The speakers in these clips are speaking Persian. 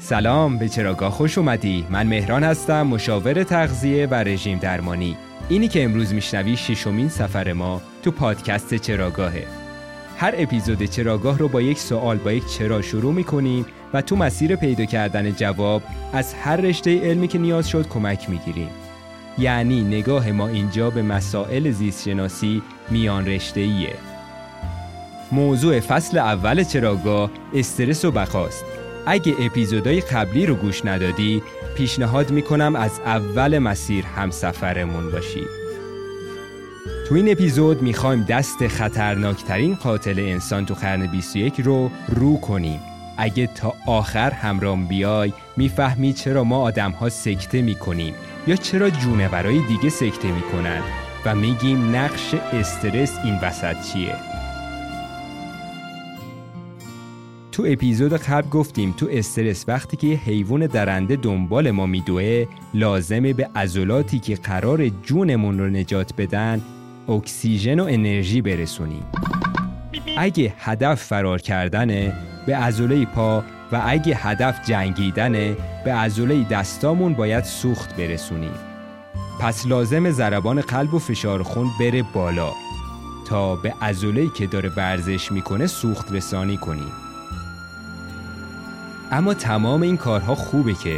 سلام به چراگاه خوش اومدی. من مهران هستم مشاور تغذیه و رژیم درمانی. اینی که امروز میشنوی ششمین سفر ما تو پادکست چراگاهه. هر اپیزود چراگاه رو با یک سوال با یک چرا شروع می‌کنیم و تو مسیر پیدا کردن جواب از هر رشته علمی که نیاز شد کمک می‌گیریم. یعنی نگاه ما اینجا به مسائل زیست شناسی میان رشته ایه. موضوع فصل اول چراگاه استرس و بخاست اگه اپیزودهای قبلی رو گوش ندادی پیشنهاد می‌کنم از اول مسیر همسفرمون باشی. تو این اپیزود می‌خوایم دست خطرناکترین قاتل انسان تو قرن 21 رو رو کنیم. اگه تا آخر همرام بیای می‌فهمی چرا ما آدم ها سکته می‌کنیم یا چرا جونورای دیگه سکته می‌کنن و میگیم نقش استرس این وسط چیه. تو اپیزود قبل گفتیم تو استرس وقتی که حیوان درنده دنبال ما میدوه لازمه به عضلاتی که قرار جونمون رو نجات بدن اکسیژن و انرژی برسونیم. اگه هدف فرار کردنه به عضله پا و اگه هدف جنگیدنه به عضله دستامون باید سوخت برسونیم. پس لازم ضربان قلب و فشار خون بره بالا تا به عضله که داره ورزش می‌کنه سوخت رسانی کنیم. اما تمام این کارها خوبه که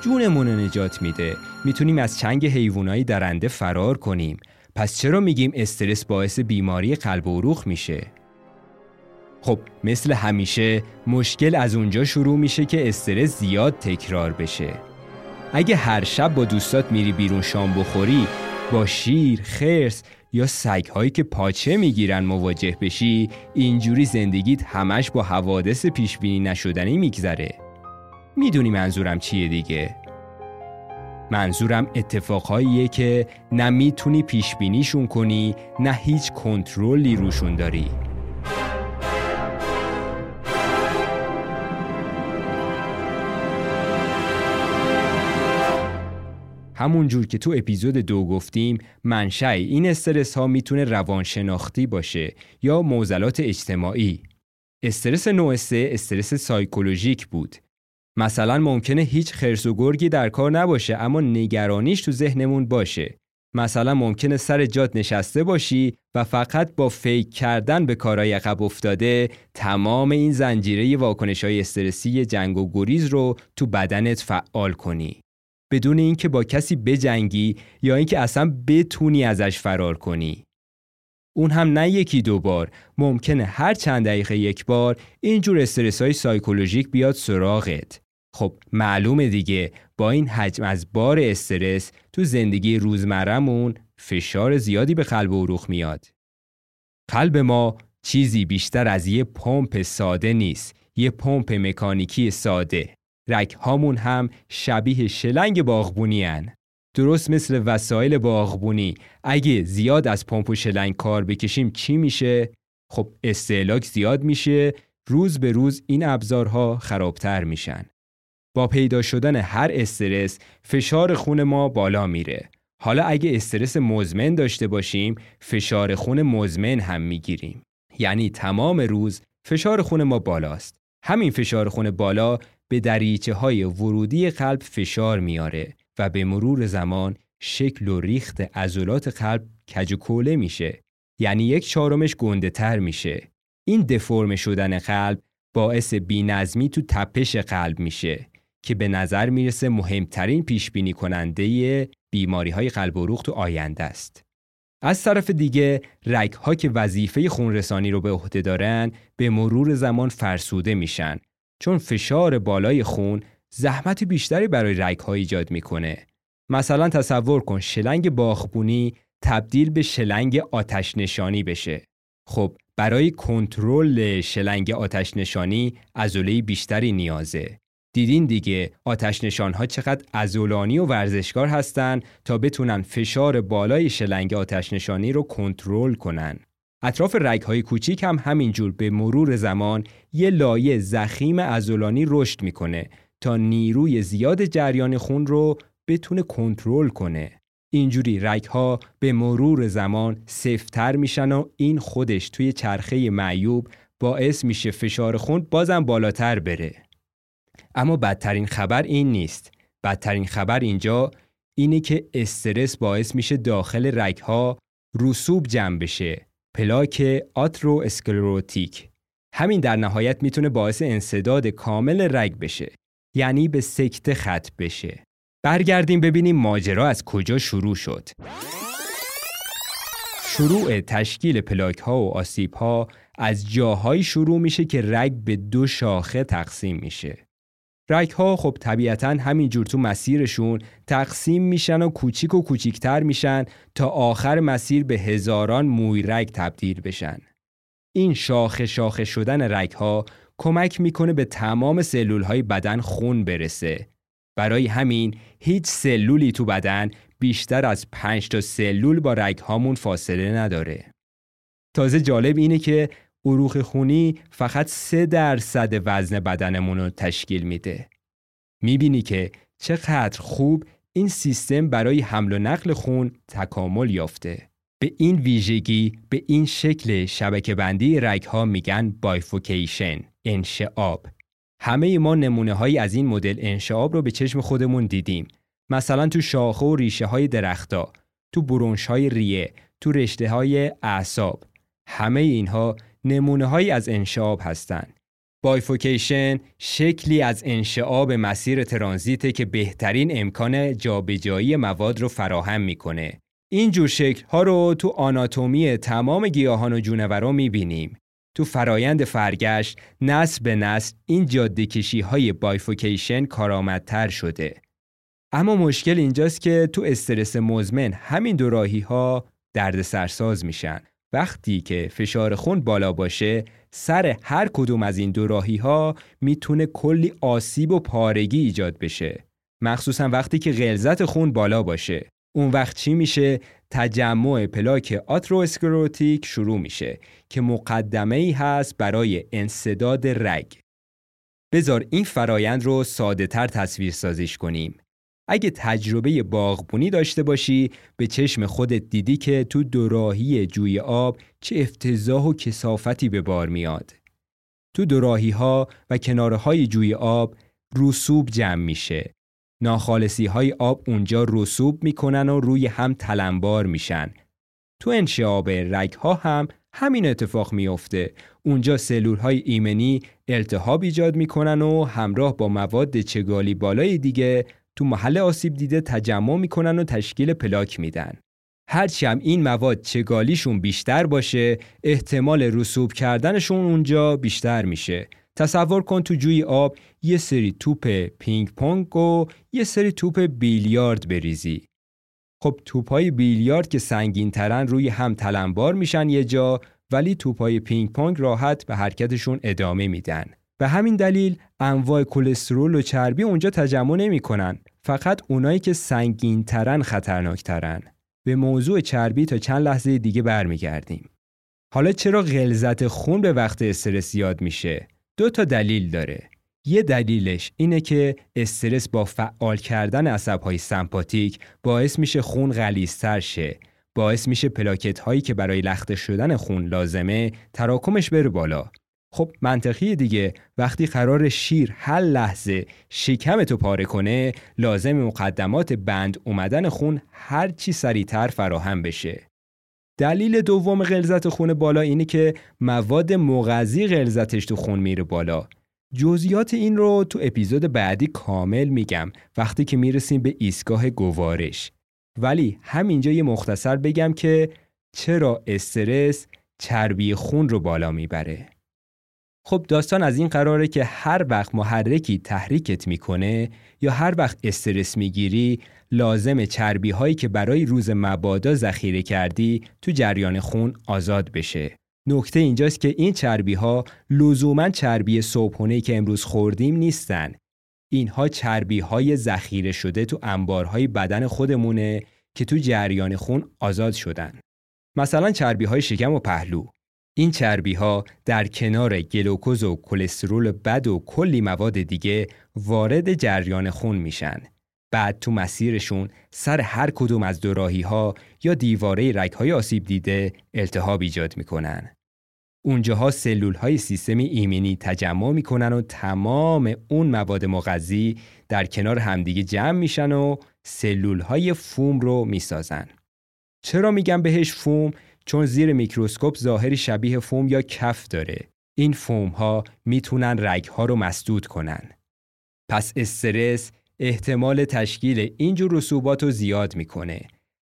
جونمون رو نجات میده. می‌تونیم از چنگ حیوانایی درنده فرار کنیم. پس چرا میگیم استرس باعث بیماری قلب و عروق میشه؟ خب مثل همیشه مشکل از اونجا شروع میشه که استرس زیاد تکرار بشه. اگه هر شب با دوستات میری بیرون شام بخوری با شیر، خرس یا سگهایی که پاچه می‌گیرن مواجه بشی اینجوری زندگیت همش با حوادث پیشبینی نشدنی میگذره. می‌دونی منظورم چیه دیگه؟ منظورم اتفاقهاییه که نه می‌تونی پیشبینیشون کنی نه هیچ کنترلی روشون داری. همون جور که تو اپیزود دو گفتیم منشأ این استرس ها می‌تونه روانشناختی باشه یا معضلات اجتماعی. استرس نوع سه استرس سایکولوژیک بود. مثلا ممکنه هیچ خرس و گرگی در کار نباشه اما نگرانیش تو ذهنمون باشه. مثلا ممکنه سر جات نشسته باشی و فقط با فیک کردن به کارهای عقب افتاده تمام این زنجیره واکنش های استرسی جنگ و گریز رو تو بدنت فعال کنی. بدون اینکه با کسی بجنگی یا اینکه اصلا بتونی ازش فرار کنی. اون هم نه یکی دو بار ممکنه هر چند دقیقه یک بار اینجور استرس های سایکولوژیک بیاد سراغت. خب معلومه دیگه با این حجم از بار استرس تو زندگی روزمرهمون فشار زیادی به قلب و عروق میاد. قلب ما چیزی بیشتر از یه پمپ ساده نیست یه پمپ مکانیکی ساده. رگ هامون هم شبیه شلنگ باغبونی هن. درست مثل وسایل باغبونی اگه زیاد از پمپ و شلنگ کار بکشیم چی میشه؟ خب استهلاک زیاد میشه روز به روز این ابزارها خرابتر میشن. با پیدا شدن هر استرس فشار خون ما بالا میره. حالا اگه استرس مزمن داشته باشیم فشار خون مزمن هم می‌گیریم. یعنی تمام روز فشار خون ما بالاست. همین فشار خون بالا به دریچه های ورودی قلب فشار میاره و به مرور زمان شکل و ریخت عضلات قلب کج و کوله میشه. یعنی یک چهارمش گنده تر میشه. این دفرم شدن قلب باعث بینظمی تو تپش قلب میشه که به نظر می‌رسه مهمترین پیش بینی کننده بیماری های قلب و روح تو آینده است. از طرف دیگه رگ ها که وظیفه خونرسانی رو به عهده دارن به مرور زمان فرسوده میشن. چون فشار بالای خون زحمت بیشتری برای رگ ها ایجاد می‌کنه. مثلا تصور کن شلنگ باخبونی تبدیل به شلنگ آتش نشانی بشه. خب برای کنترل شلنگ آتش نشانی عضله بیشتری نیازه. دیدین دیگه آتش نشان ها چقدر ازولانی و ورزشکار هستن تا بتونن فشار بالای شلنگ آتش نشانی رو کنترل کنن. اطراف رگ های کوچیک هم همینجور به مرور زمان یه لایه زخیم ازولانی رشد می‌کنه تا نیروی زیاد جریان خون رو بتونه کنترل کنه. اینجوری رگ ها به مرور زمان سفتر میشن و این خودش توی چرخه معیوب باعث میشه فشار خون بازم بالاتر بره. اما بدترین خبر این نیست. بدترین خبر اینجا اینه که استرس باعث میشه داخل رگها رسوب جمع بشه. پلاک آترو اسکلروتیک. همین در نهایت می‌تونه باعث انصداد کامل رگ بشه. یعنی به سکته خط بشه. برگردیم ببینیم ماجرا از کجا شروع شد. شروع تشکیل پلاک ها و آسیب ها از جاهایی شروع میشه که رگ به دو شاخه تقسیم میشه. رگ ها خب طبیعتا همینجور تو مسیرشون تقسیم میشن و کوچیک و کوچیکتر میشن تا آخر مسیر به هزاران موی رگ تبدیل بشن. این شاخه شاخه شدن رگ ها کمک می‌کنه به تمام سلول های بدن خون برسه. برای همین هیچ سلولی تو بدن بیشتر از 5 تا سلول با رگ هامون فاصله نداره. تازه جالب اینه که عروق خونی فقط 3 درصد وزن بدنمون رو تشکیل میده. می‌بینی که چقدر خوب این سیستم برای حمل و نقل خون تکامل یافته. به این ویژگی به این شکل شبکه بندی رگ ها میگن بایفوکیشن انشعاب همه ما نمونه هایی از این مدل انشعاب رو به چشم خودمون دیدیم مثلا تو شاخه و ریشه های درختا تو برونش های ریه تو رشته های اعصاب همه اینها نمونه هایی از انشعاب هستند بایفوکیشن شکلی از انشعاب مسیر ترانزیت که بهترین امکان جابجایی مواد رو فراهم می‌کنه این جور شکل ها رو تو آناتومی تمام گیاهان و جونورا می‌بینیم. تو فرایند فرگشت نسل به نسل این جاده کشی های بایفوکیشن کارآمدتر شده. اما مشکل اینجاست که تو استرس مزمن همین دو راهی ها درد سرساز میشن. وقتی که فشار خون بالا باشه سر هر کدوم از این دو راهی ها می‌تونه کلی آسیب و پارگی ایجاد بشه. مخصوصا وقتی که غلظت خون بالا باشه. اون وقت چی میشه؟ تجمع پلاک آترواسکلروتیک شروع میشه که مقدمه ای هست برای انصداد رگ. بذار این فرایند رو ساده تر تصویر سازیش کنیم. اگه تجربه باغبونی داشته باشی به چشم خودت دیدی که تو دوراهی جوی آب چه افتضاح و کسافتی به بار میاد. تو دوراهی ها و کناره های جوی آب رسوب جمع میشه ناخالصی های آب اونجا رسوب می‌کنن و روی هم تلمبار میشن. تو انشعاب رگ ها هم همین اتفاق میافته. اونجا سلول های ایمنی التهاب ایجاد می‌کنن و همراه با مواد چگالی بالای دیگه تو محل آسیب دیده تجمع می‌کنن و تشکیل پلاک میدن. هرچی هم این مواد چگالیشون بیشتر باشه احتمال رسوب کردنشون اونجا بیشتر میشه تصور کن تو جوی آب یه سری توپ پینگ پونگ و یه سری توپ بیلیارد بریزی. خب توپای بیلیارد که سنگین ترن روی هم تلمبار میشن یه جا ولی توپای پینگ پونگ راحت به حرکتشون ادامه میدن. به همین دلیل انواع کلسترول و چربی اونجا تجمع نمی‌کنن. فقط اونایی که سنگین ترن خطرناک ترن. به موضوع چربی تا چند لحظه دیگه برمیگردیم. حالا چرا غلظت خون به وقت استرس یاد میشه؟ دو تا دلیل داره. یه دلیلش اینه که استرس با فعال کردن عصبهای سمپاتیک باعث میشه خون غلیظتر شه. باعث میشه پلاکت هایی که برای لخته شدن خون لازمه تراکمش بره بالا. خب منطقی دیگه. وقتی قرار شیر هر لحظه شکمتو پاره کنه لازم مقدمات بند اومدن خون هر چی سریعتر فراهم بشه. دلیل دوم غلظت خون بالا اینه که مواد مغذی غلظتش تو خون میره بالا. جزئیات این رو تو اپیزود بعدی کامل میگم وقتی که می‌رسیم به ایستگاه گوارش. ولی همینجا یه مختصر بگم که چرا استرس چربی خون رو بالا می‌بره. خب داستان از این قراره که هر وقت محرکی تحریکت می‌کنه یا هر وقت استرس می‌گیری لازم چربی هایی که برای روز مبادا ذخیره کردی تو جریان خون آزاد بشه. نکته اینجاست که این چربی ها لزوما چربی صبحونه که امروز خوردیم نیستن. اینها چربی های ذخیره شده تو انبارهای بدن خودمونه که تو جریان خون آزاد شدن. مثلا چربی های شکم و پهلو. این چربی ها در کنار گلوکوز و کلسترول بد و کلی مواد دیگه وارد جریان خون میشن. بعد تو مسیرشون سر هر کدوم از دوراهی ها یا دیواره رگ های آسیب دیده التهاب ایجاد می‌کنن. اونجاها سلول های سیستم ایمنی تجمع می‌کنن و تمام اون مواد مغذی در کنار همدیگه جمع میشن و سلول های فوم رو می‌سازن. چرا میگم بهش فوم؟ چون زیر میکروسکوپ ظاهری شبیه فوم یا کف داره. این فوم ها می‌تونن رگ ها رو مسدود کنن. پس استرس احتمال تشکیل اینجور رسوبات رو زیاد می‌کنه.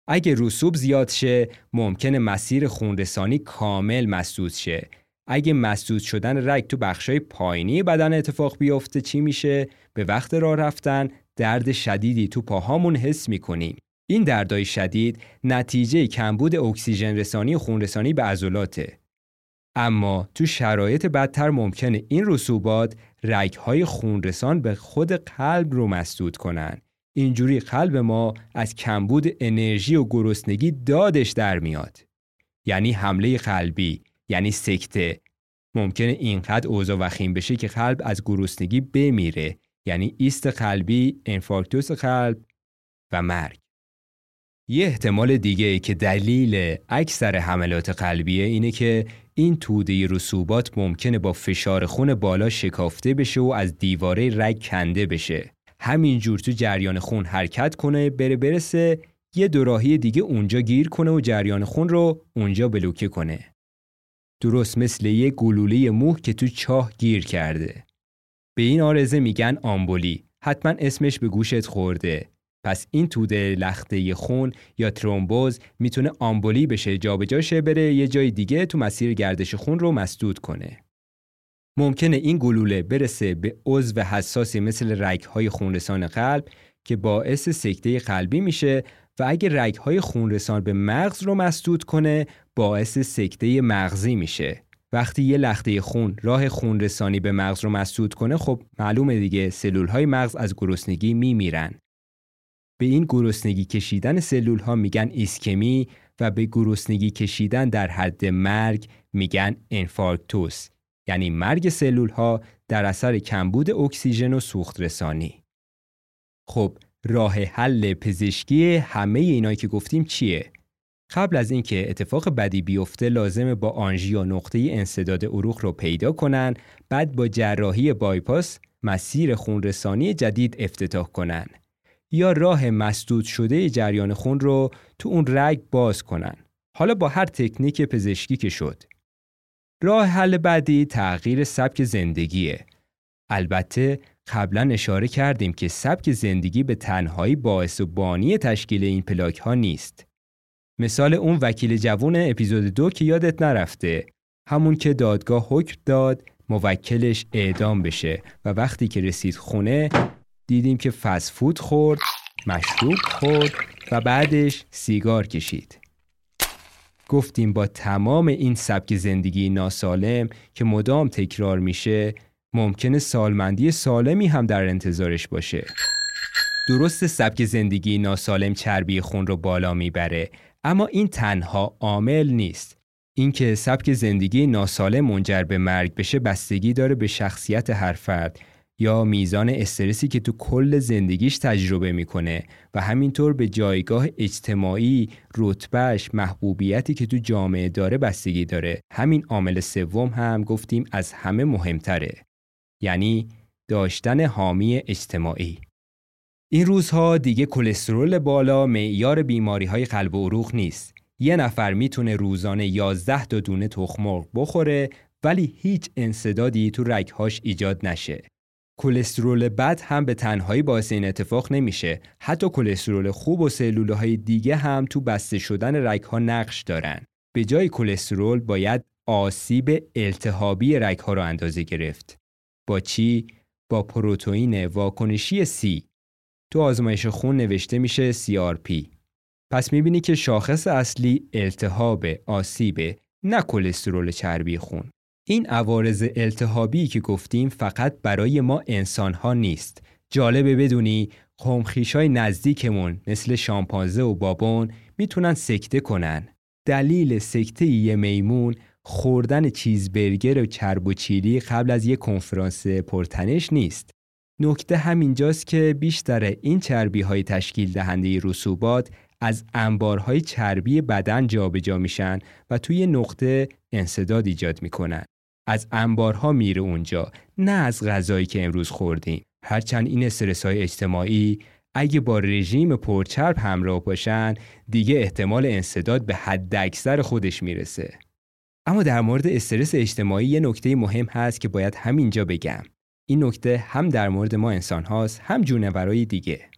اگه رسوب زیاد شه ممکنه مسیر خونرسانی کامل مسدود شه. اگه مسدود شدن رگ تو بخشای پایینی بدن اتفاق بیفته چی میشه؟ به وقت راه رفتن درد شدیدی تو پاهامون حس می‌کنیم. این دردای شدید نتیجه کمبود اکسیژن رسانی و خون رسانی به عضلاته. اما تو شرایط بدتر ممکنه این رسوبات رگهای خونرسان به خود قلب رو مسدود کنن. اینجوری قلب ما از کمبود انرژی و گرسنگی دادش در میاد. یعنی حمله قلبی، یعنی سکته. ممکنه اینقدر اوضاع وخیم بشه که قلب از گرسنگی بمیره. یعنی ایست قلبی، انفارکتوس قلب و مرگ. یه احتمال دیگه که دلیل اکثر حملات قلبیه اینه که این توده رسوبات ممکنه با فشار خون بالا شکافته بشه و از دیواره رگ کنده بشه. همینجور تو جریان خون حرکت کنه بره برسه یه دوراهی دیگه اونجا گیر کنه و جریان خون رو اونجا بلوکه کنه. درست مثل یه گلوله موه که تو چاه گیر کرده. به این آرزه میگن آمبولی. حتما اسمش به گوشت خورده. پس این توده لخته خون یا ترومبوز می‌تونه آمبولی بشه جابجا شه بره یه جای دیگه تو مسیر گردش خون رو مسدود کنه. ممکنه این گلوله برسه به عضو حساسی مثل رگهای خونرسان قلب که باعث سکته قلبی میشه و اگه رگهای خونرسان به مغز رو مسدود کنه باعث سکته مغزی میشه. وقتی یه لخته خون راه خونرسانی به مغز رو مسدود کنه خب معلومه دیگه سلول های مغز از گرسنگی میمیرن. به این گرسنگی کشیدن سلول ها میگن ایسکمی و به گرسنگی کشیدن در حد مرگ میگن انفارکتوس یعنی مرگ سلول ها در اثر کمبود اکسیژن و سوخت رسانی. خب راه حل پزشکی همه اینایی که گفتیم چیه؟ قبل از اینکه اتفاق بدی بیفته لازمه با آنژی یا نقطه انصداد عروق رو پیدا کنن بعد با جراحی بایپاس مسیر خونرسانی جدید افتتاح کنن یا راه مسدود شده جریان خون رو تو اون رگ باز کنن. حالا با هر تکنیک پزشکی که شد. راه حل بعدی تغییر سبک زندگیه. البته قبلا اشاره کردیم که سبک زندگی به تنهایی باعث و بانی تشکیل این پلاک ها نیست. مثال اون وکیل جوون اپیزود دو که یادت نرفته. همون که دادگاه حکم داد موکلش اعدام بشه و وقتی که رسید خونه دیدیم که فسفود خورد مشروب خورد و بعدش سیگار کشید. گفتیم با تمام این سبک زندگی ناسالم که مدام تکرار میشه ممکنه سالمندی سالمی هم در انتظارش باشه. درست سبک زندگی ناسالم چربی خون رو بالا می‌بره اما این تنها عامل نیست. اینکه سبک زندگی ناسالم منجر به مرگ بشه بستگی داره به شخصیت هر فرد. یا میزان استرسی که تو کل زندگیش تجربه می‌کنه و همینطور به جایگاه اجتماعی، رتبهش، محبوبیتی که تو جامعه داره بستگی داره. همین عامل سوم هم گفتیم از همه مهمتره. یعنی داشتن حامی اجتماعی. این روزها دیگه کلسترول بالا معیار بیماری های قلب و عروق نیست. یه نفر می‌تونه روزانه 11 تا دونه تخم بخوره ولی هیچ انصدادی تو رگهاش ایجاد نشه. کلسترول بد هم به تنهایی باعث این اتفاق نمیشه. حتی کلسترول خوب و سلول های دیگه هم تو بسته شدن رگ ها نقش دارن. به جای کلسترول باید آسیب التهابی رگ ها رو اندازه گرفت. با چی؟ با پروتئین واکنشی C. تو آزمایش خون نوشته میشه CRP پس می‌بینی که شاخص اصلی التهاب آسیب نه کلسترول چربی خون. این عوارض التهابی که گفتیم فقط برای ما انسان ها نیست. جالبه بدونی قومخیش های نزدیکمون مثل شامپانزه و بابون می‌تونن سکته کنن. دلیل سکته یه میمون خوردن چیزبرگر و چرب و چیلی قبل از یه کنفرانس پرتنش نیست. نکته همینجاست که بیشتر این چربی های تشکیل دهنده رسوبات از انبارهای چربی بدن جابجا میشن و توی نقطه انصداد ایجاد می‌کنن از انبارها میره اونجا نه از غذایی که امروز خوردیم. هرچند این استرس های اجتماعی اگه با رژیم پرچرب همراه باشن دیگه احتمال انصداد به حد اکثر خودش می‌رسه. اما در مورد استرس اجتماعی یه نکته مهم هست که باید همینجا بگم. این نکته هم در مورد ما انسان هاست هم جونورای دیگه.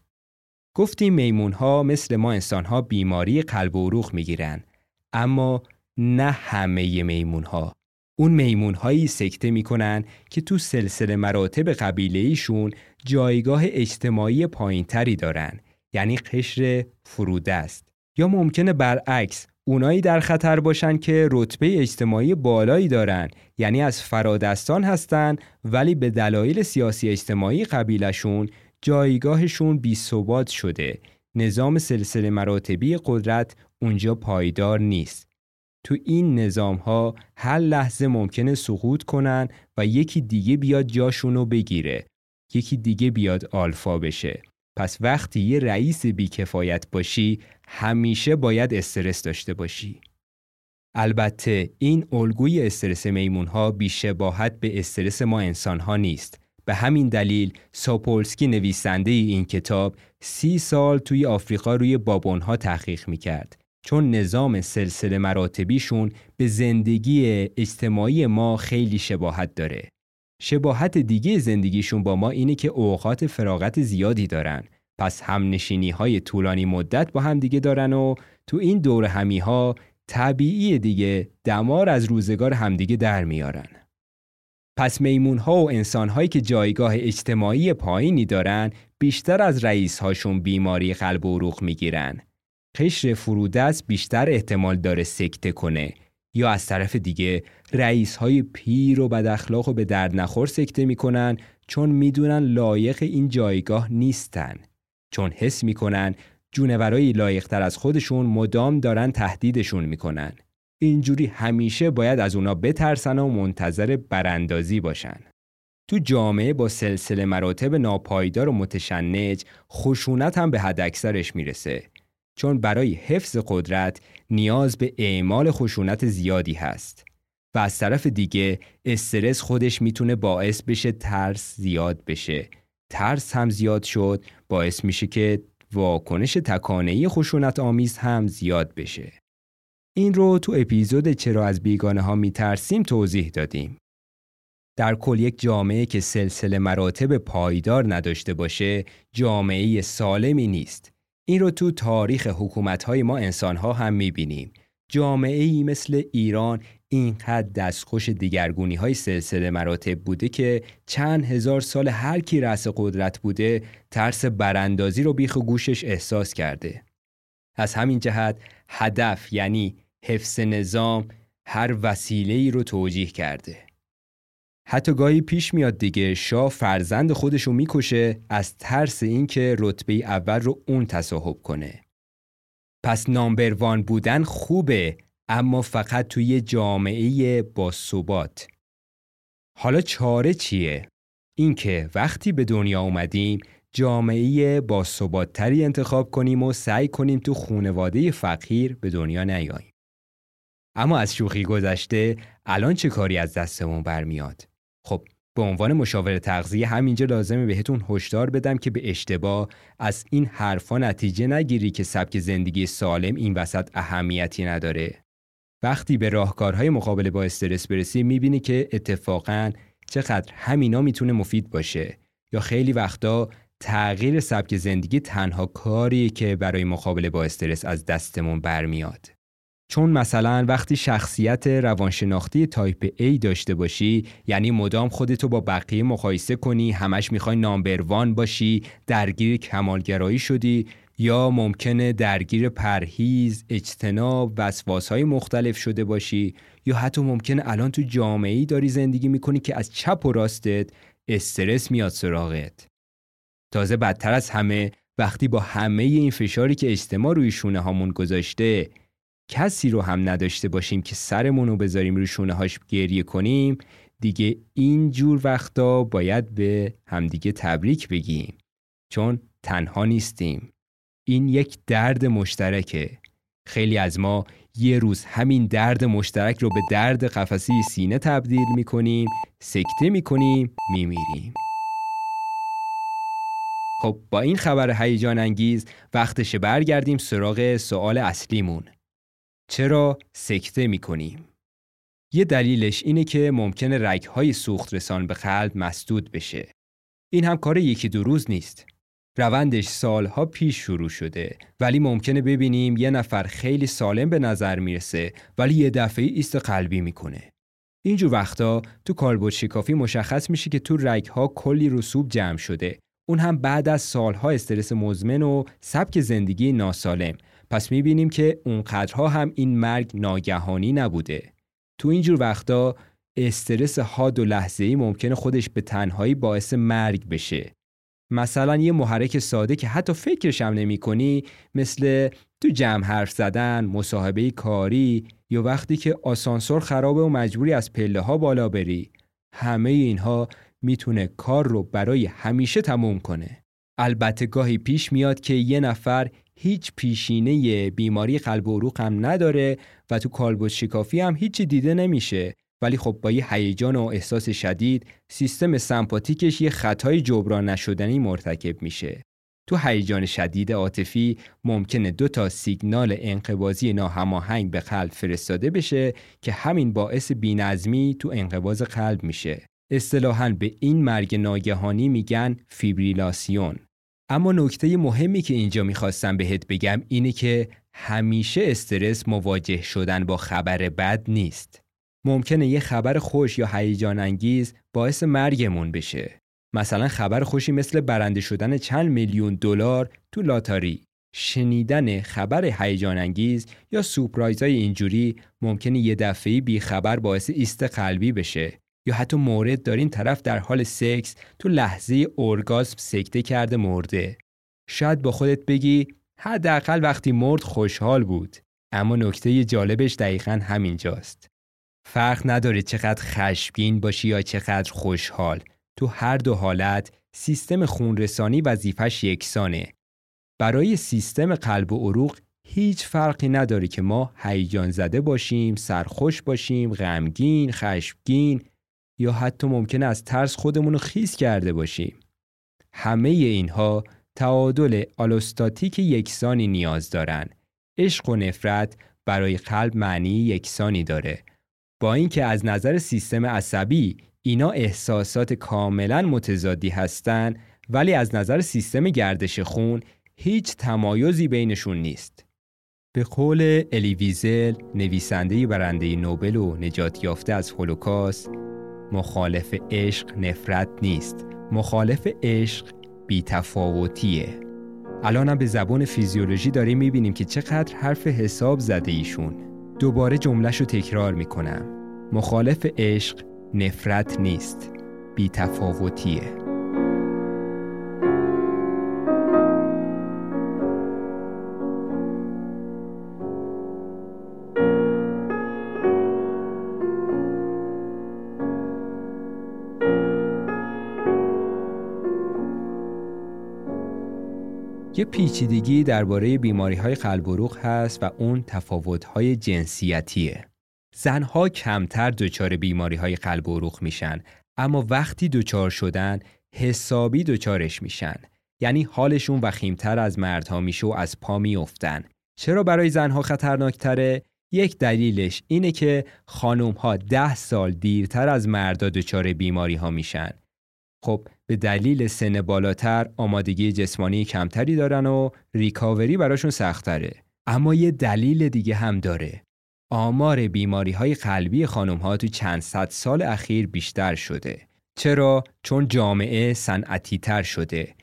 گفتیم میمون ها مثل ما انسان ها بیماری قلب و عروق می‌گیرن. اما نه همه میمون ها اون میمون هایی سکته می‌کنن که تو سلسله مراتب قبیله ایشون جایگاه اجتماعی پایینتری دارن یعنی قشر فرودست. یا ممکنه برعکس اونایی در خطر باشن که رتبه اجتماعی بالایی دارن یعنی از فرادستان هستن ولی به دلایل سیاسی اجتماعی قبیلشون جایگاهشون بی شده. نظام سلسله مراتبی قدرت اونجا پایدار نیست. تو این نظام ها هر لحظه ممکنه سقوط کنن و یکی دیگه بیاد جاشونو بگیره. یکی دیگه بیاد آلفا بشه. پس وقتی یه رئیس بیکفایت باشی همیشه باید استرس داشته باشی. البته این الگوی استرس میمون ها بیشباهت به استرس ما انسان ها نیست. به همین دلیل ساپولسکی نویسنده این کتاب سی سال توی آفریقا روی بابون ها تحقیق می‌کرد. چون نظام سلسله مراتبیشون به زندگی اجتماعی ما خیلی شباهت داره. شباهت دیگه زندگیشون با ما اینه که اوقات فراغت زیادی دارن. پس هم نشینی های طولانی مدت با هم دیگه دارن و تو این دور همی ها طبیعی دیگه دمار از روزگار همدیگه در میارن. پس میمون ها و انسان هایی که جایگاه اجتماعی پایینی دارن بیشتر از رئیس هاشون بیماری قلب و عروق می‌گیرن. قشر فرودست بیشتر احتمال داره سکته کنه. یا از طرف دیگه رئیس های پیر و بد اخلاق و به درد نخور سکته می‌کنن چون می‌دونن لایق این جایگاه نیستن. چون حس می‌کنن جونورایی لایقتر از خودشون مدام دارن تهدیدشون می‌کنن. اینجوری همیشه باید از اونا بترسن و منتظر براندازی باشن. تو جامعه با سلسله مراتب ناپایدار و متشنج خشونت هم به حد اکثرش می‌رسه. چون برای حفظ قدرت نیاز به اعمال خشونت زیادی هست و از طرف دیگه استرس خودش می‌تونه باعث بشه ترس زیاد بشه. ترس هم زیاد شد باعث میشه که واکنش تکانهی خشونت آمیز هم زیاد بشه. این رو تو اپیزود چرا از بیگانه ها میترسیم توضیح دادیم. در کل یک جامعه که سلسله مراتب پایدار نداشته باشه جامعه سالمی نیست. این رو تو تاریخ حکومت‌های ما انسان‌ها هم می‌بینیم. جامعه ای مثل ایران اینقدر دستخوش دیگرگونی های سلسله مراتب بوده که چند هزار سال هر کی رأس قدرت بوده ترس براندازی رو بیخ گوشش احساس کرده. از همین جهت هدف یعنی حفظ نظام هر وسیله ای رو توجیه کرده. حتی گاهی پیش میاد دیگه شاه فرزند خودشو می‌کشه از ترس اینکه رتبه اول رو اون تصاحب کنه. پس نامبروان بودن خوبه اما فقط توی جامعه با ثبات. حالا چاره چیه؟ اینکه وقتی به دنیا اومدیم جامعه با تری انتخاب کنیم و سعی کنیم تو خونواده فقیر به دنیا نیاییم. اما از شوخی گذشته الان چه کاری از دستمون برمیاد؟ خب به عنوان مشاور تغذیه همینجا لازمه بهتون هشدار بدم که به اشتباه از این حرفا نتیجه نگیری که سبک زندگی سالم این وسط اهمیتی نداره. وقتی به راهکارهای مقابله با استرس برسی می‌بینی که اتفاقا چقدر همینا می‌تونه مفید باشه یا خیلی وقتا تغییر سبک زندگی تنها کاریه که برای مقابله با استرس از دستمون برمیاد. چون مثلا وقتی شخصیت روانشناختی تایپ A داشته باشی یعنی مدام خودتو با بقیه مقایسه کنی همش می‌خوای نامبروان باشی درگیر کمالگرایی شدی یا ممکنه درگیر پرهیز، اجتناب، وسواسهای مختلف شده باشی یا حتی ممکنه الان تو جامعه داری زندگی می‌کنی که از چپ و راستت استرس میاد سراغت. تازه بدتر از همه وقتی با همه این فشاری که اجتماع روی شونه هامون گذاشته کسی رو هم نداشته باشیم که سرمون رو بذاریم روی شونه هاش گریه کنیم دیگه این جور وقتا باید به همدیگه تبریک بگیم. چون تنها نیستیم. این یک درد مشترکه. خیلی از ما یه روز همین درد مشترک رو به درد قفسه سینه تبدیل می‌کنیم سکته می‌کنیم میمیریم. خب با این خبر هیجان انگیز وقتشه برگردیم سراغ سوال اصلیمون. چرا سکته می‌کنیم؟ یه دلیلش اینه که ممکنه رگهای سوخت رسان به قلب مسدود بشه. این هم کار یکی دو روز نیست. روندش سالها پیش شروع شده ولی ممکنه ببینیم یه نفر خیلی سالم به نظر می‌رسه ولی یه دفعه ایست قلبی می‌کنه. اینجور وقتا تو کالبد شکافی مشخص میشه که تو رگها کلی رسوب جمع شده. اون هم بعد از سالها استرس مزمن و سبک زندگی ناسالم. پس می‌بینیم که اونقدرها هم این مرگ ناگهانی نبوده. تو اینجور وقتا استرس حاد و لحظه ای ممکنه خودش به تنهایی باعث مرگ بشه. مثلا یه محرک ساده که حتی فکرش هم نمی کنی مثل تو جمع حرف زدن، مصاحبه کاری یا وقتی که آسانسور خرابه و مجبوری از پله ها بالا بری همه اینها می‌تونه کار رو برای همیشه تموم کنه. البته گاهی پیش میاد که یه نفر هیچ پیشینه بیماری قلب و عروق هم نداره و تو کالبد شکافی هم هیچی دیده نمیشه ولی خب با یه هیجان و احساس شدید سیستم سمپاتیکش یه خطای جبران نشدنی مرتکب میشه. تو هیجان شدید عاطفی ممکنه دو تا سیگنال انقباضی ناهماهنگ به قلب فرستاده بشه که همین باعث بینظمی تو انقباض قلب میشه. اصطلاحاً به این مرگ ناگهانی میگن فیبریلاسیون. اما نکته مهمی که اینجا می‌خواستم بهت بگم اینه که همیشه استرس مواجه شدن با خبر بد نیست. ممکنه یه خبر خوش یا هیجان انگیز باعث مرگمون بشه. مثلا خبر خوشی مثل برنده شدن چند میلیون دلار تو لاتاری. شنیدن خبر هیجان انگیز یا سورپرایزهای اینجوری ممکنه یه دفعه بی خبر باعث ایست قلبی بشه یا حتی مورد دارین طرف در حال سکس تو لحظه اورگاسم سکته کرده مرده. شاید با خودت بگی حداقل وقتی مرد خوشحال بود. اما نکته جالبش دقیقا همینجاست. فرق نداره چقدر خشمگین باشی یا چقدر خوشحال. تو هر دو حالت سیستم خونرسانی وظیفش یکسانه. برای سیستم قلب و عروق هیچ فرقی نداره که ما هیجان زده باشیم، سرخوش باشیم، غمگین، خشمگین یا حتی ممکن از ترس خودمون رو خیس کرده باشیم. همه اینها تعادل آلوستاتیک یکسانی نیاز دارن. عشق و نفرت برای قلب معنی یکسانی داره. با اینکه از نظر سیستم عصبی اینا احساسات کاملا متضادی هستند ولی از نظر سیستم گردش خون هیچ تمایزی بینشون نیست. به قول الی ویزل نویسنده برنده نوبل و نجات یافته از هولوکاست مخالف عشق نفرت نیست. مخالف عشق بیتفاوتیه. الانم به زبان فیزیولوژی داریم می‌بینیم که چقدر حرف حساب زده ایشون. دوباره جملهش رو تکرار می‌کنم. مخالف عشق نفرت نیست. بیتفاوتیه. یه پیچیدگی درباره بیماری های قلب و روح هست و اون تفاوت های جنسیتیه. زنها کمتر دچار بیماری های قلب و روح میشن اما وقتی دچار شدن حسابی دچارش میشن. یعنی حالشون وخیمتر از مردها میشه و از پا میافتن. چرا برای زنها خطرناکتره؟ یک دلیلش اینه که خانم ها ده سال دیرتر از مردا دچار بیماری ها میشن. خب به دلیل سن بالاتر آمادگی جسمانی کمتری دارن و ریکاوری براشون سختره. اما یه دلیل دیگه هم داره. آمار بیماری های قلبی خانم ها تو چند صد سال اخیر بیشتر شده. چرا؟ چون جامعه صنعتی تر شده.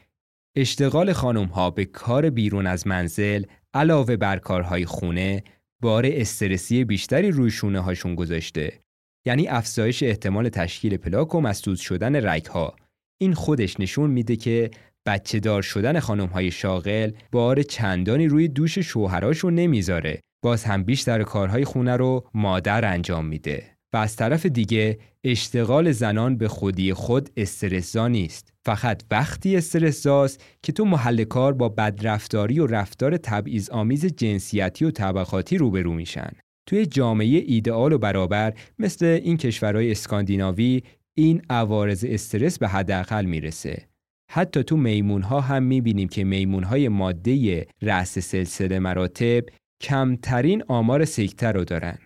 اشتغال خانم ها به کار بیرون از منزل علاوه بر کارهای خونه بار استرسی بیشتری روی شونه هاشون گذاشته. یعنی افزایش احتمال تشکیل پلاک و مسدود شدن رگ ها این خودش نشون میده که بچه دار شدن خانم های شاغل بار چندانی روی دوش شوهراشون نمی‌ذاره. باز هم بیشتر کارهای خونه رو مادر انجام میده. و از طرف دیگه اشتغال زنان به خودی خود استرسزا نیست. فقط وقتی استرسزاست که تو محل کار با بدرفتاری و رفتار تبعیض آمیز جنسیتی و طبقاتی روبرو میشن. توی جامعه ایدئال و برابر مثل این کشورهای اسکاندیناوی این عوارض استرس به حداقل می‌رسه حتی تو میمون ها هم می‌بینیم که میمون های ماده رأس سلسله مراتب کمترین آمار سکته رو دارن.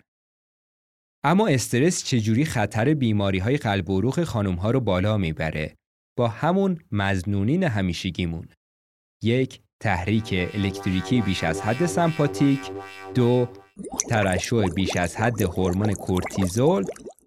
اما استرس چجوری خطر بیماری های قلب و عروق خانم ها رو بالا می‌بره با همون مزنونین همیشگیمون. یک تحریک الکتریکی بیش از حد سمپاتیک دو ترشح بیش از حد هورمون کورتیزول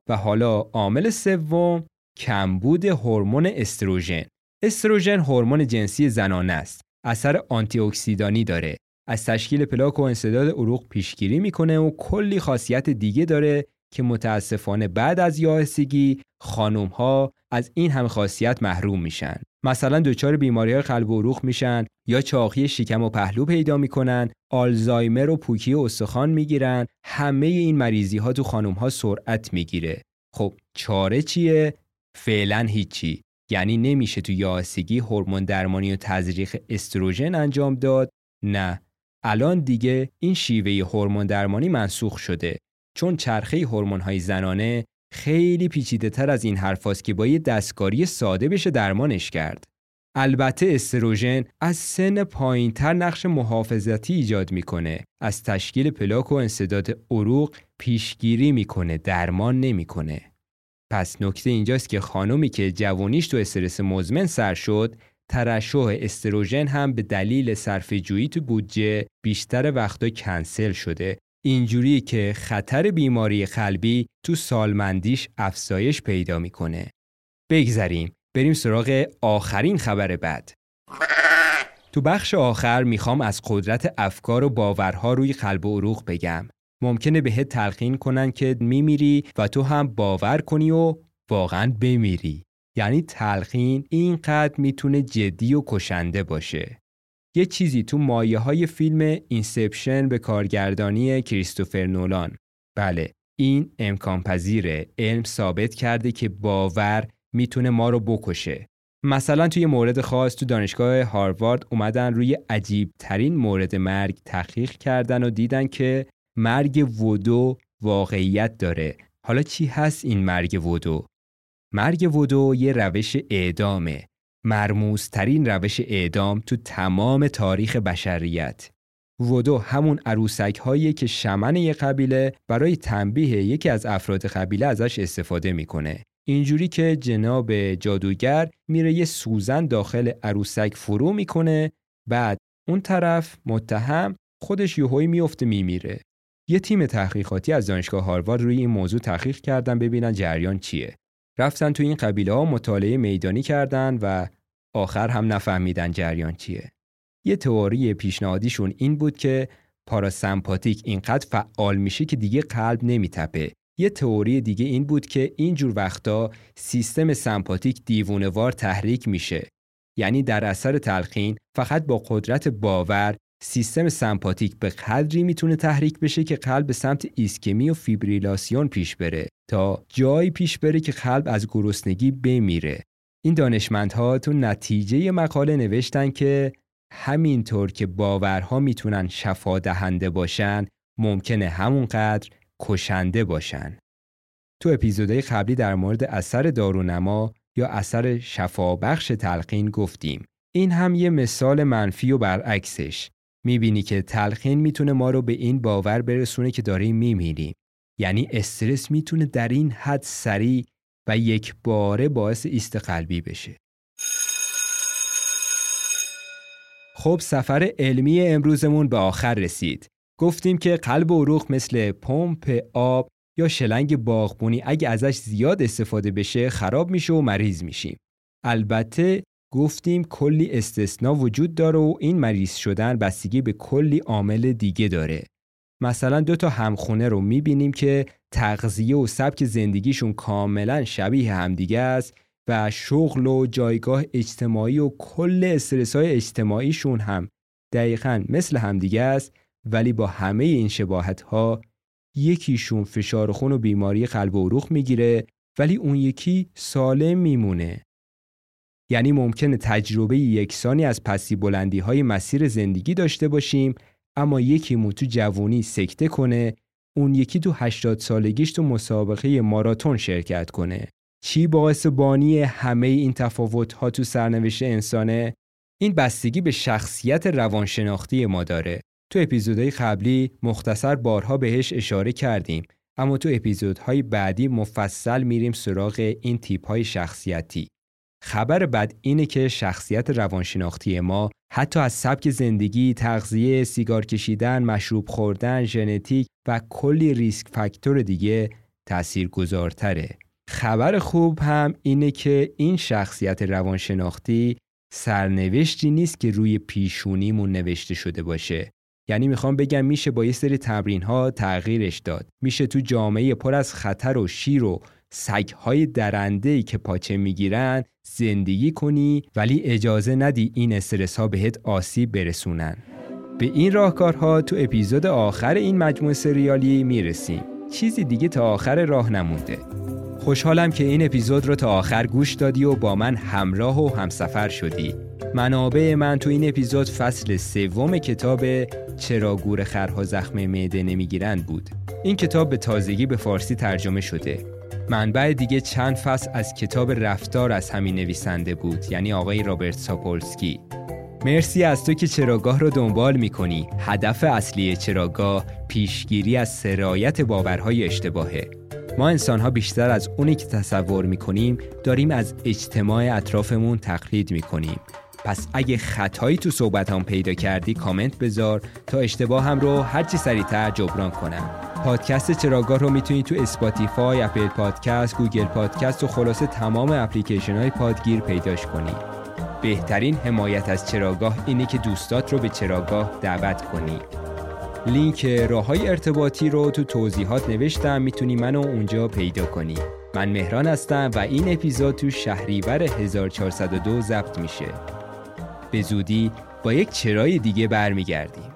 و حالا عامل سوم کمبود هورمون استروژن. استروژن هورمون جنسی زنانه است. اثر آنتی اکسیدانی داره. از تشکیل پلاک و انسداد عروق پیشگیری می‌کنه و کلی خاصیت دیگه داره که متاسفانه بعد از یائسگی خانم ها از این هم خاصیت محروم میشن. مثلا دچار بیماری های قلب و عروق میشن یا چاقی شکم و پهلو پیدا می‌کنن آلزایمر و پوکی و استخوان می‌گیرن همه این مریضی ها تو خانم ها سرعت می‌گیره. خب چاره چیه؟ فعلا هیچی. یعنی نمیشه تو یائسگی هورمون درمانی و تزریق استروژن انجام داد؟ نه. الان دیگه این شیوه هورمون درمانی منسوخ شده. چون چرخه هورمون های زنانه خیلی پیچیده تر از این حرفاست که با یه دستکاری ساده بشه درمانش کرد. البته استروژن از سن پایینتر نقش محافظتی ایجاد می‌کنه. از تشکیل پلاک و انصداد عروق پیشگیری می‌کنه درمان نمی‌کنه. پس نکته اینجاست که خانمی که جوانیش تو استرس مزمن سر شد ترشح استروژن هم به دلیل صرف جویی تو بودجه بیشتر وقتا کنسل شده. اینجوری که خطر بیماری قلبی تو سالمندیش افزایش پیدا می‌کنه. بگذریم بریم سراغ آخرین خبر بد. تو بخش آخر می‌خوام از قدرت افکار و باورها روی قلب و عروق بگم. ممکنه بهت تلقین کنن که میمیری و تو هم باور کنی و واقعا بمیری. یعنی تلقین اینقدر می‌تونه جدی و کشنده باشه. یه چیزی تو مایه های فیلم Inception به کارگردانی کریستوفر نولان. بله این امکان پذیره. علم ثابت کرده که باور می‌تونه ما رو بکشه. مثلا توی مورد خاص تو دانشگاه هاروارد اومدن روی عجیب ترین مورد مرگ تحقیق کردن و دیدن که مرگ ودو واقعیت داره. حالا چی هست این مرگ ودو؟ مرگ ودو یه روش اعدامه. مرموزترین روش اعدام تو تمام تاریخ بشریت. ودو همون عروسک هایی که شمن یک قبیله برای تنبیه یکی از افراد قبیله ازش استفاده می‌کنه. اینجوری که جناب جادوگر میره یه سوزن داخل عروسک فرو می‌کنه بعد اون طرف متهم خودش یهویی میفته میمیره. یه تیم تحقیقاتی از دانشگاه هاروارد روی این موضوع تحقیق کردن ببینن جریان چیه. رفتن تو این قبیله ها مطالعه میدانی کردن و آخر هم نفهمیدن جریان چیه. یه تئوری پیشنهادیشون این بود که پاراسمپاتیک اینقدر فعال میشه که دیگه قلب نمیتپه. یه تئوری دیگه این بود که اینجور وقتا سیستم سمپاتیک دیوونوار تحریک میشه. یعنی در اثر تلقین فقط با قدرت باور سیستم سمپاتیک به قدری می‌تونه تحریک بشه که قلب به سمت ایسکمی و فیبریلاسیون پیش بره تا جایی پیش بره که قلب از گرسنگی بمیره. این دانشمندها تو نتیجه مقاله نوشتن که همینطور که باورها می‌تونن شفا دهنده باشن ممکنه همونقدر کشنده باشن. تو اپیزودهای قبلی در مورد اثر دارونما یا اثر شفابخش تلقین گفتیم. این هم یه مثال منفی و برعکسش. می‌بینی که تلقین می‌تونه ما رو به این باور برسونه که داریم میمیریم یعنی استرس می‌تونه در این حد سریع و یک باره باعث ایست قلبی بشه. خب سفر علمی امروزمون به آخر رسید. گفتیم که قلب و عروق مثل پمپ آب یا شلنگ باغبونی اگه ازش زیاد استفاده بشه خراب میشه و مریض میشیم. البته گفتیم کلی استثنا وجود داره و این مریض شدن بستگی به کلی عامل دیگه داره. مثلا دو تا همخونه رو می‌بینیم که تغذیه و سبک زندگیشون کاملا شبیه همدیگه است و شغل و جایگاه اجتماعی و کل استرس های اجتماعیشون هم دقیقا مثل همدیگه است ولی با همه این شباهت ها یکیشون فشار خون و بیماری قلب و عروق می‌گیره ولی اون یکی سالم میمونه. یعنی ممکنه تجربه یکسانی از پسی بلندی های مسیر زندگی داشته باشیم اما یکیمون تو جوونی سکته کنه اون یکی تو 80 سالگیش تو مسابقه ماراتون شرکت کنه. چی باعث بانی همه این تفاوت ها تو سرنوشت انسانه؟ این بستگی به شخصیت روانشناختی ما داره. تو اپیزودهای قبلی مختصر بارها بهش اشاره کردیم اما تو اپیزودهای بعدی مفصل میریم سراغ این تیپ های شخصیتی. خبر بد اینه که شخصیت روانشناختی ما حتی از سبک زندگی، تغذیه، سیگار کشیدن، مشروب خوردن، ژنتیک و کلی ریسک فاکتور دیگه تأثیر گذارتره. خبر خوب هم اینه که این شخصیت روانشناختی سرنوشتی نیست که روی پیشونیمون نوشته شده باشه. یعنی می‌خوام بگم میشه با یه سری تمرین ها تغییرش داد. میشه تو جامعه پر از خطر و شیر و سگهای درنده که پاچه می‌گیرن زندگی کنی ولی اجازه ندی این استرس ها بهت آسیب برسونن. به این راهکارها تو اپیزود آخر این مجموعه سریالی می‌رسیم. چیزی دیگه تا آخر راه نمونده. خوشحالم که این اپیزود رو تا آخر گوش دادی و با من همراه و همسفر شدی. منابع من تو این اپیزود فصل سوم کتاب چرا گور خرها زخم معده نمی‌گیرند بود. این کتاب به تازگی به فارسی ترجمه شده. منبع دیگه چند فصل از کتاب رفتار از همین نویسنده بود یعنی آقای رابرت ساپولسکی. مرسی از تو که چراگاه رو دنبال می‌کنی. هدف اصلی چراگاه پیشگیری از سرایت باورهای اشتباهه. ما انسان ها بیشتر از اونی که تصور می‌کنیم داریم از اجتماع اطرافمون تقلید می‌کنیم. پس اگه خطایی تو صحبت هم پیدا کردی کامنت بذار تا اشتباه هم رو هرچی سریعتر جبران کنم. پادکست چراگاه رو می‌تونید تو Spotify، Apple Podcast، Google Podcast و خلاصه تمام اپلیکیشن های پادگیر پیداش کنید بهترین حمایت از چراگاه اینه که دوستات رو به چراگاه دعوت کنی. لینک راه های ارتباطی رو تو توضیحات نوشتم می‌تونی منو اونجا پیدا کنی. من مهران هستم و این اپیزود تو شهریور 1402 ضبط میشه. به زودی با یک چرای دیگه برمیگردیم.